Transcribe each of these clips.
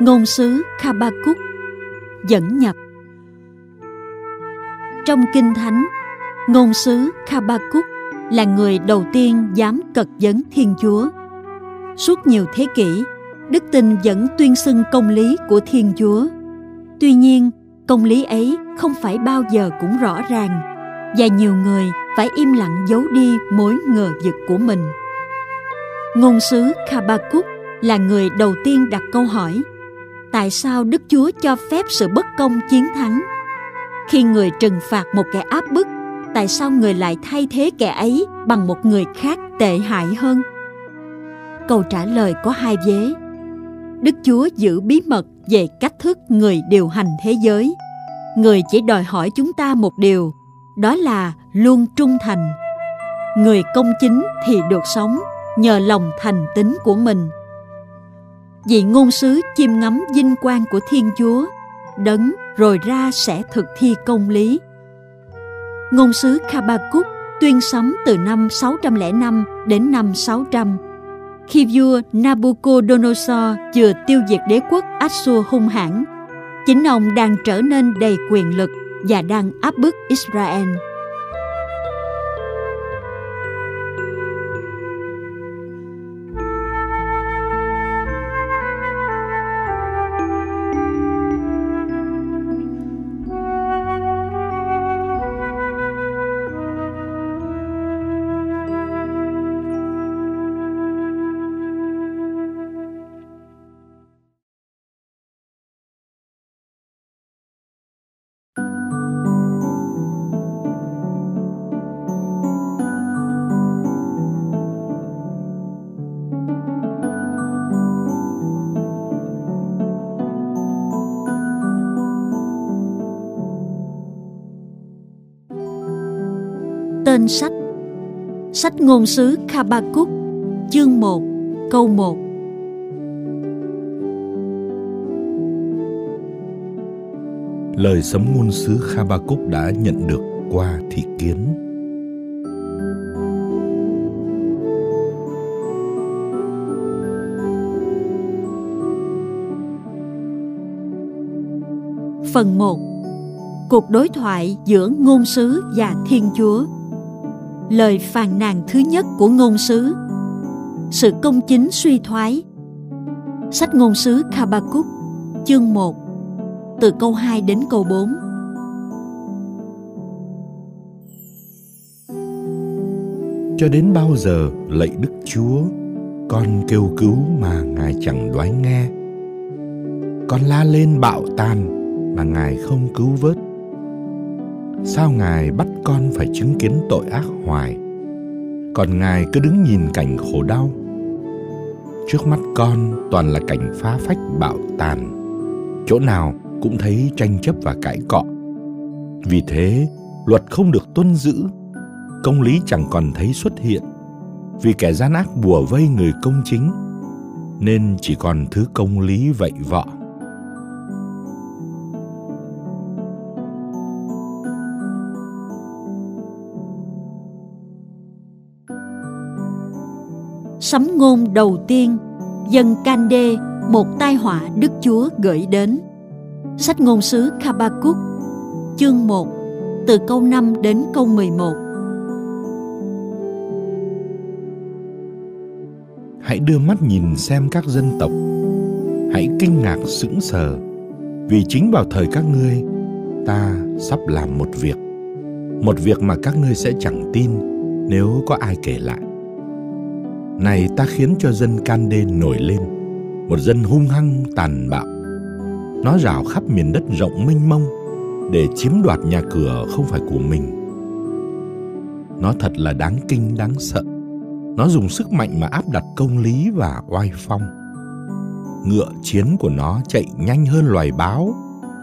Ngôn sứ Khabakuk dẫn nhập Trong Kinh Thánh, ngôn sứ Khabakuk là người đầu tiên dám cật vấn Thiên Chúa. Suốt nhiều thế kỷ, đức tin vẫn tuyên xưng công lý của Thiên Chúa. Tuy nhiên, công lý ấy không phải bao giờ cũng rõ ràng và nhiều người phải im lặng giấu đi mối ngờ vực của mình. Ngôn sứ Khabakuk là người đầu tiên đặt câu hỏi tại sao Đức Chúa cho phép sự bất công chiến thắng? Khi người trừng phạt một kẻ áp bức, tại sao người lại thay thế kẻ ấy bằng một người khác tệ hại hơn? Câu trả lời có hai vế. Đức Chúa giữ bí mật về cách thức người điều hành thế giới. Người chỉ đòi hỏi chúng ta một điều, đó là luôn trung thành. Người công chính thì được sống nhờ lòng thành tín của mình vị ngôn sứ chiêm ngắm vinh quang của Thiên Chúa, đấng rồi ra sẽ thực thi công lý. Ngôn sứ Khabakuk tuyên sấm từ năm 605 đến năm 600, khi vua Nabucodonosor vừa tiêu diệt đế quốc Assur hung hãn. Chính ông đang trở nên đầy quyền lực và đang áp bức Israel. Tên sách. Sách ngôn sứ Khabakuk Chương 1 Câu 1 Lời sấm ngôn sứ Khabakuk đã nhận được qua thị kiến. Phần 1 Cuộc đối thoại giữa ngôn sứ và Thiên Chúa lời phàn nàn thứ nhất của ngôn sứ. Sự công chính suy thoái. Sách ngôn sứ Khabakuk chương 1 từ câu 2 đến câu 4 Cho đến bao giờ lạy Đức Chúa, con kêu cứu mà Ngài chẳng đoái nghe. Con la lên bạo tàn mà Ngài không cứu vớt sao ngài bắt con phải chứng kiến tội ác hoài? Còn ngài cứ đứng nhìn cảnh khổ đau. Trước mắt con toàn là cảnh phá phách bạo tàn. Chỗ nào cũng thấy tranh chấp và cãi cọ. Vì thế, luật không được tuân giữ. Công lý chẳng còn thấy xuất hiện. Vì kẻ gian ác bùa vây người công chính, nên chỉ còn thứ công lý vậy vọ. Sấm ngôn đầu tiên, dân can đê một tai họa Đức Chúa gửi đến. Sách ngôn sứ Khabakuk chương 1 từ câu 5 đến câu 11. Hãy đưa mắt nhìn xem các dân tộc. Hãy kinh ngạc sững sờ, vì chính vào thời các ngươi, ta sắp làm một việc. Một việc mà các ngươi sẽ chẳng tin, nếu có ai kể lại này ta khiến cho dân can đê nổi lên. Một dân hung hăng, tàn bạo. Nó rào khắp miền đất rộng mênh mông để chiếm đoạt nhà cửa không phải của mình. Nó thật là đáng kinh, đáng sợ. Nó dùng sức mạnh mà áp đặt công lý và oai phong. Ngựa chiến của nó chạy nhanh hơn loài báo,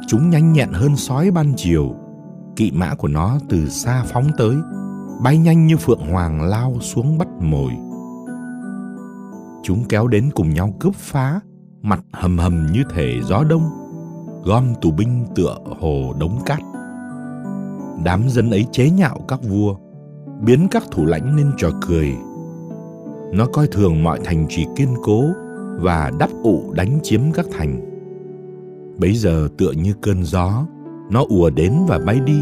chúng nhanh nhẹn hơn sói ban chiều. Kỵ mã của nó từ xa phóng tới, bay nhanh như phượng hoàng lao xuống bắt mồi chúng kéo đến cùng nhau cướp phá mặt hầm hầm như thể gió đông gom tù binh tựa hồ đống cát đám dân ấy chế nhạo các vua biến các thủ lãnh nên trò cười nó coi thường mọi thành trì kiên cố và đắp ụ đánh chiếm các thành. Bấy giờ tựa như cơn gió, nó ùa đến và bay đi.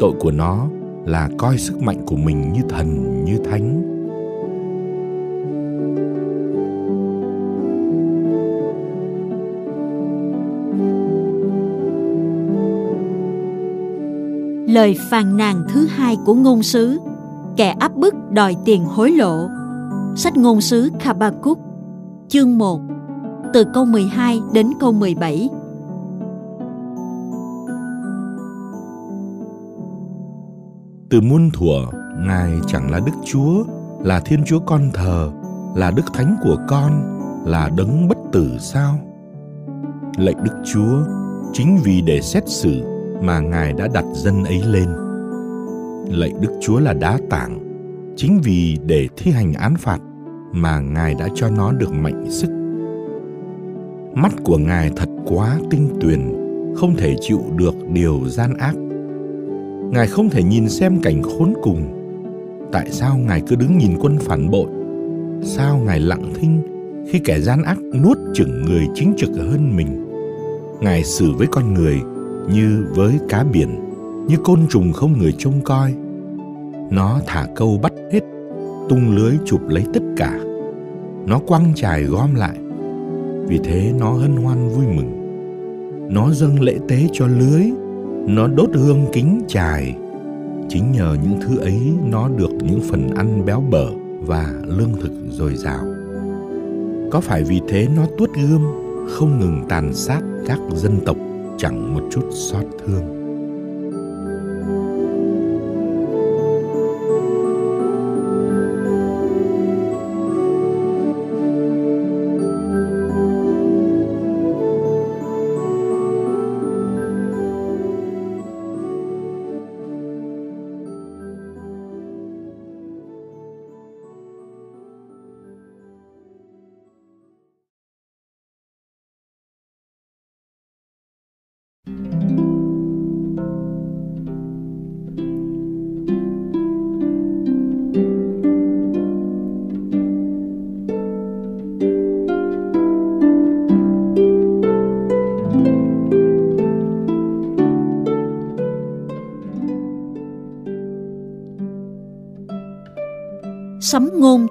Tội của nó là coi sức mạnh của mình như thần như thánh lời phàn nàn thứ hai của ngôn sứ. Kẻ áp bức đòi tiền hối lộ. Sách ngôn sứ Habakkuk chương 1 từ câu 12 đến câu 17 Từ muôn thuở, Ngài chẳng là Đức Chúa, là Thiên Chúa con thờ, là Đức Thánh của con, là đấng bất tử sao? lệnh Đức Chúa, chính vì để xét xử mà Ngài đã đặt dân ấy lên. Lạy Đức Chúa là đá tảng, chính vì để thi hành án phạt mà Ngài đã cho nó được mạnh sức. Mắt của Ngài thật quá tinh tuyền, không thể chịu được điều gian ác. Ngài không thể nhìn xem cảnh khốn cùng. Tại sao Ngài cứ đứng nhìn quân phản bội? Sao Ngài lặng thinh khi kẻ gian ác nuốt chửng người chính trực hơn mình? Ngài xử với con người như với cá biển, như côn trùng không người trông coi. Nó thả câu bắt hết, tung lưới chụp lấy tất cả. Nó quăng chài gom lại. Vì thế nó hân hoan vui mừng. Nó dâng lễ tế cho lưới. Nó đốt hương kính chài chính nhờ những thứ ấy, nó được những phần ăn béo bở và lương thực dồi dào. Có phải vì thế nó tuốt gươm, không ngừng tàn sát các dân tộc? Chẳng một chút xót thương.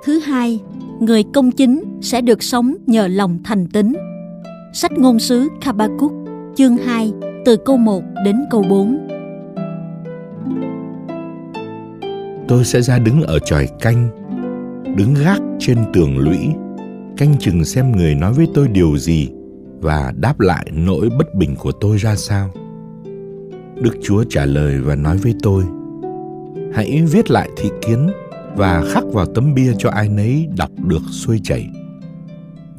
Thứ hai, người công chính sẽ được sống nhờ lòng thành tín. Sách ngôn sứ Kabakuk, chương 2, từ câu 1 đến câu 4. Tôi sẽ ra đứng ở tròi canh, đứng gác trên tường lũy, canh chừng xem người nói với tôi điều gì và đáp lại nỗi bất bình của tôi ra sao. Đức Chúa trả lời và nói với tôi: Hãy viết lại thị kiến và khắc vào tấm bia cho ai nấy đọc được xuôi chảy.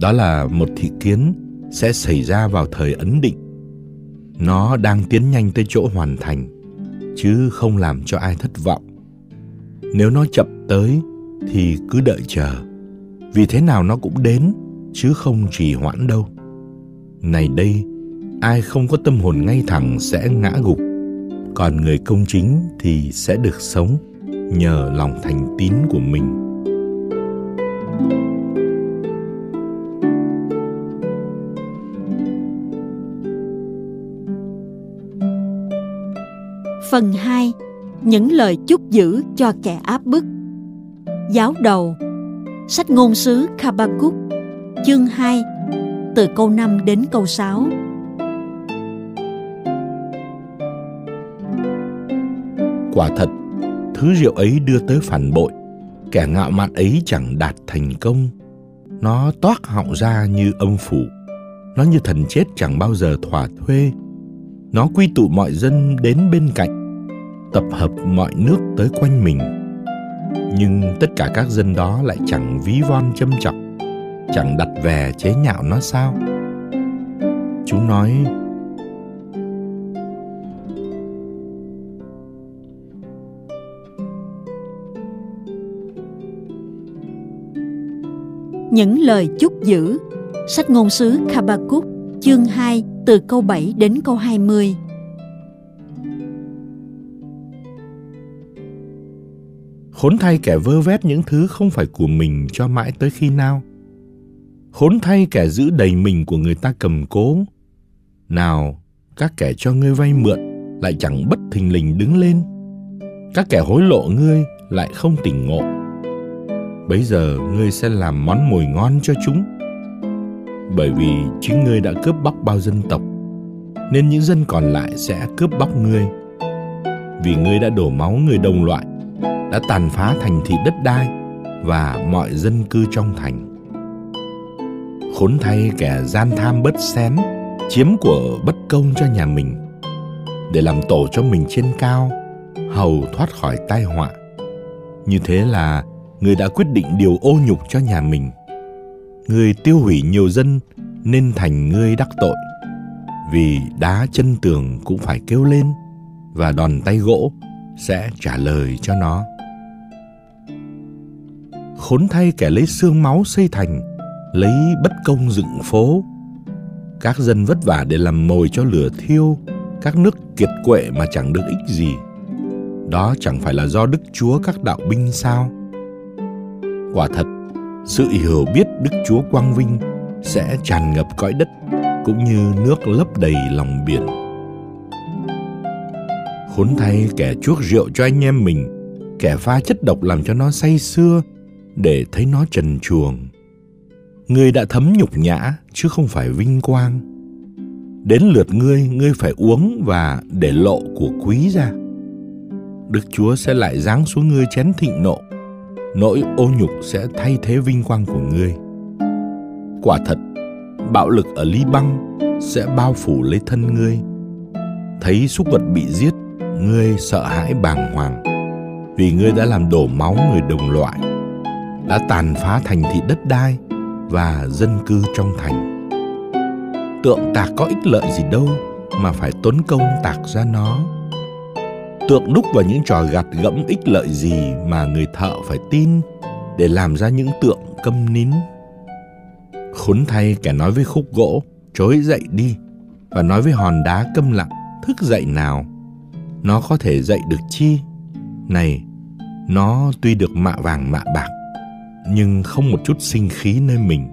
Đó là một thị kiến sẽ xảy ra vào thời ấn định. Nó đang tiến nhanh tới chỗ hoàn thành, chứ không làm cho ai thất vọng. Nếu nó chậm tới thì cứ đợi chờ, vì thế nào nó cũng đến, chứ không trì hoãn đâu. Này đây, ai không có tâm hồn ngay thẳng sẽ ngã gục, còn người công chính thì sẽ được sống nhờ lòng thành tín của mình Phần 2. Những lời chúc giữ cho kẻ áp bức Giáo đầu Sách ngôn sứ Habakkuk Chương 2 Từ câu 5 đến câu 6 Quả thật thứ rượu ấy đưa tới phản bội. Kẻ ngạo mạn ấy chẳng đạt thành công. Nó toát họng ra như âm phủ. Nó như thần chết chẳng bao giờ thỏa thuê. Nó quy tụ mọi dân đến bên cạnh, tập hợp mọi nước tới quanh mình. Nhưng tất cả các dân đó lại chẳng ví von châm chọc, chẳng đặt về chế nhạo nó sao? Chúng nói những lời chúc giữ. Sách ngôn sứ Habakkuk, chương 2, từ câu 7 đến câu 20. Khốn thay kẻ vơ vét những thứ không phải của mình cho mãi tới khi nào? Khốn thay kẻ giữ đầy mình của người ta cầm cố. Nào, các kẻ cho ngươi vay mượn lại chẳng bất thình lình đứng lên. Các kẻ hối lộ ngươi lại không tỉnh ngộ. Bấy giờ ngươi sẽ làm món mồi ngon cho chúng. Bởi vì chính ngươi đã cướp bóc bao dân tộc, nên những dân còn lại sẽ cướp bóc ngươi. Vì ngươi đã đổ máu người đồng loại, đã tàn phá thành thị đất đai và mọi dân cư trong thành khốn thay kẻ gian tham bất xén chiếm của bất công cho nhà mình để làm tổ cho mình trên cao hầu thoát khỏi tai họa như thế là người đã quyết định điều ô nhục cho nhà mình. Người tiêu hủy nhiều dân nên thành ngươi đắc tội. Vì đá chân tường cũng phải kêu lên và đòn tay gỗ sẽ trả lời cho nó. Khốn thay kẻ lấy xương máu xây thành, lấy bất công dựng phố. Các dân vất vả để làm mồi cho lửa thiêu, các nước kiệt quệ mà chẳng được ích gì. Đó chẳng phải là do đức chúa các đạo binh sao? Quả thật, sự hiểu biết đức chúa quang vinh sẽ tràn ngập cõi đất cũng như nước lấp đầy lòng biển. Khốn thay kẻ chuốc rượu cho anh em mình, kẻ pha chất độc làm cho nó say sưa để thấy nó trần truồng. Ngươi đã thấm nhục nhã chứ không phải vinh quang. Đến lượt ngươi ngươi phải uống và để lộ của quý ra đức chúa sẽ lại giáng xuống ngươi chén thịnh nộ nỗi ô nhục sẽ thay thế vinh quang của ngươi. Quả thật, bạo lực ở ly băng sẽ bao phủ lấy thân ngươi. Thấy súc vật bị giết, ngươi sợ hãi bàng hoàng, vì ngươi đã làm đổ máu người đồng loại, đã tàn phá thành thị đất đai và dân cư trong thành. Tượng tạc có ích lợi gì đâu mà phải tốn công tạc ra nó tượng đúc vào những trò gặt gẫm ích lợi gì mà người thợ phải tin để làm ra những tượng câm nín. Khốn thay kẻ nói với khúc gỗ trối dậy đi, và nói với hòn đá câm lặng, thức dậy nào, nó có thể dậy được chi? Này, nó tuy được mạ vàng mạ bạc, nhưng không một chút sinh khí nơi mình.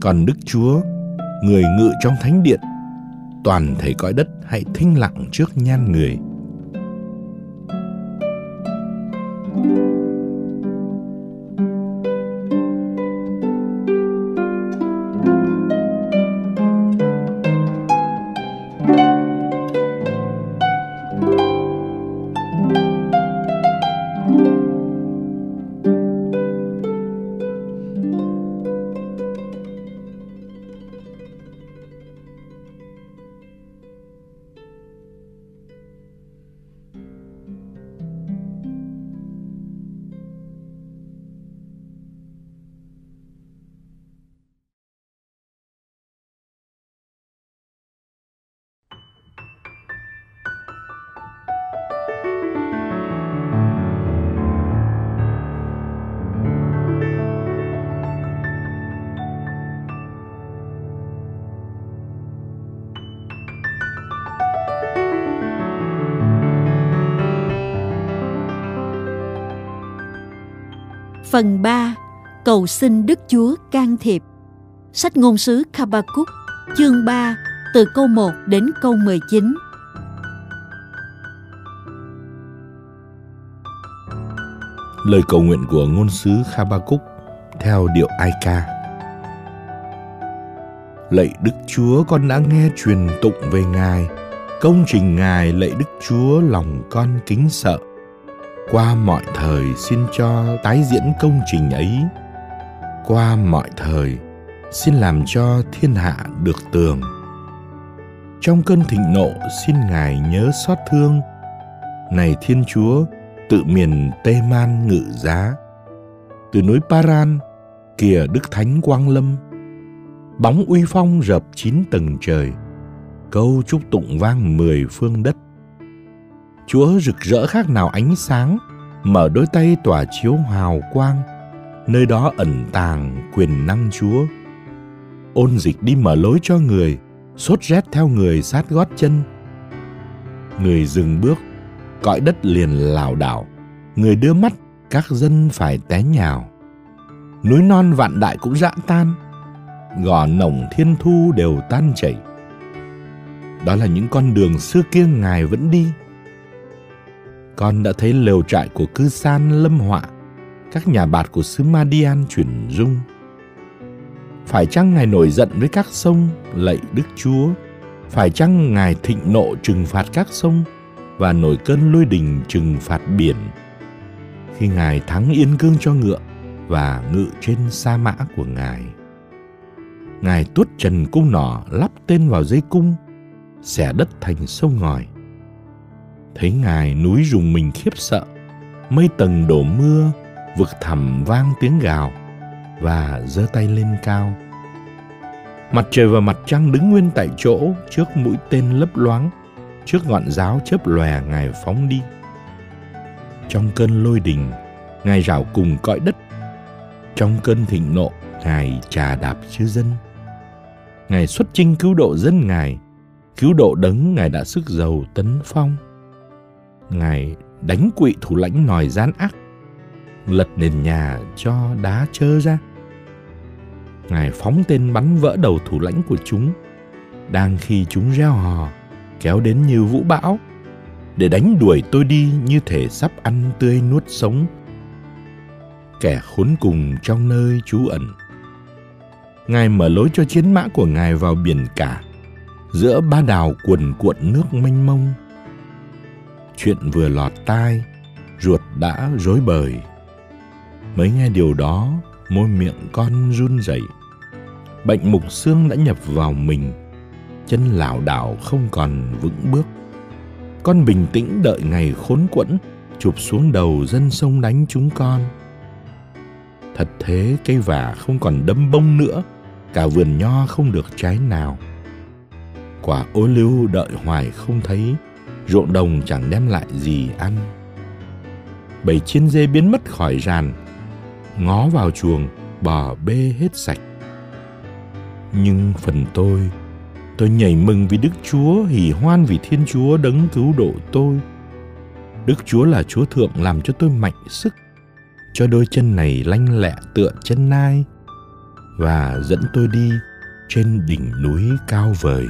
Còn đức chúa, người ngự trong thánh điện, toàn thể cõi đất hãy thinh lặng trước nhan người. Phần 3. Cầu xin Đức Chúa can thiệp. Sách ngôn sứ Habakkuk, chương 3 từ câu 1 đến câu 19 Lời cầu nguyện của ngôn sứ Habakkuk theo điệu ai ca Lạy Đức Chúa, con đã nghe truyền tụng về Ngài. Công trình Ngài lạy Đức Chúa, lòng con kính sợ qua mọi thời xin cho tái diễn công trình ấy. Qua mọi thời xin làm cho thiên hạ được tường. Trong cơn thịnh nộ xin ngài nhớ xót thương. Này thiên chúa, tự miền tê man ngự giá. Từ núi paran kìa đức thánh quang lâm, bóng uy phong rập chín tầng trời. Câu chúc tụng vang mười phương đất. Chúa rực rỡ khác nào ánh sáng, mở đôi tay tỏa chiếu hào quang, nơi đó ẩn tàng quyền năng Chúa. Ôn dịch đi mở lối cho người, sốt rét theo người sát gót chân. Người dừng bước, cõi đất liền lảo đảo, người đưa mắt, các dân phải té nhào. Núi non vạn đại cũng dã tan, gò nồng thiên thu đều tan chảy. Đó là những con đường xưa kia Ngài vẫn đi. Con đã thấy lều trại của cư san lâm họa, các nhà bạt của xứ Madian chuyển rung. Phải chăng Ngài nổi giận với các sông, lạy Đức Chúa? Phải chăng Ngài thịnh nộ trừng phạt các sông và nổi cơn lôi đình trừng phạt biển? Khi Ngài thắng yên cương cho ngựa và ngự trên sa mã của Ngài. Ngài tuốt trần cung nỏ lắp tên vào dây cung, xẻ đất thành sông ngòi. Thấy Ngài núi rùng mình khiếp sợ, mây tầng đổ mưa, vực thẳm vang tiếng gào và giơ tay lên cao. Mặt trời và mặt trăng đứng nguyên tại chỗ trước mũi tên lấp loáng, trước ngọn giáo chớp lòe Ngài phóng đi. Trong cơn lôi đình, Ngài rảo cùng cõi đất. Trong cơn thịnh nộ, Ngài trà đạp chư dân. Ngài xuất chinh cứu độ dân Ngài, cứu độ đấng Ngài đã sức giàu tấn phong. Ngài đánh quỵ thủ lãnh nòi gian ác, lật nền nhà cho đá trơ ra. Ngài phóng tên bắn vỡ đầu thủ lãnh của chúng, đang khi chúng reo hò, kéo đến như vũ bão, để đánh đuổi tôi đi như thể sắp ăn tươi nuốt sống. Kẻ khốn cùng trong nơi trú ẩn. Ngài mở lối cho chiến mã của Ngài vào biển cả, giữa ba đảo cuồn cuộn nước mênh mông. Chuyện vừa lọt tai, ruột đã rối bời. Mới nghe điều đó, môi miệng con run rẩy. Bệnh mục xương đã nhập vào mình, chân lảo đảo không còn vững bước. Con bình tĩnh đợi ngày khốn quẫn chụp xuống đầu dân sông đánh chúng con. Thật thế cây vả không còn đâm bông nữa, cả vườn nho không được trái nào. Quả ô liu đợi hoài không thấy, ruộng đồng chẳng đem lại gì ăn. bảy chiên dê biến mất khỏi ràn, ngó vào chuồng, bò bê hết sạch. Nhưng phần tôi, tôi nhảy mừng vì Đức Chúa, hỉ hoan vì Thiên Chúa đấng cứu độ tôi. Đức Chúa là Chúa Thượng làm cho tôi mạnh sức, cho đôi chân này lanh lẹ tựa chân nai và dẫn tôi đi trên đỉnh núi cao vời.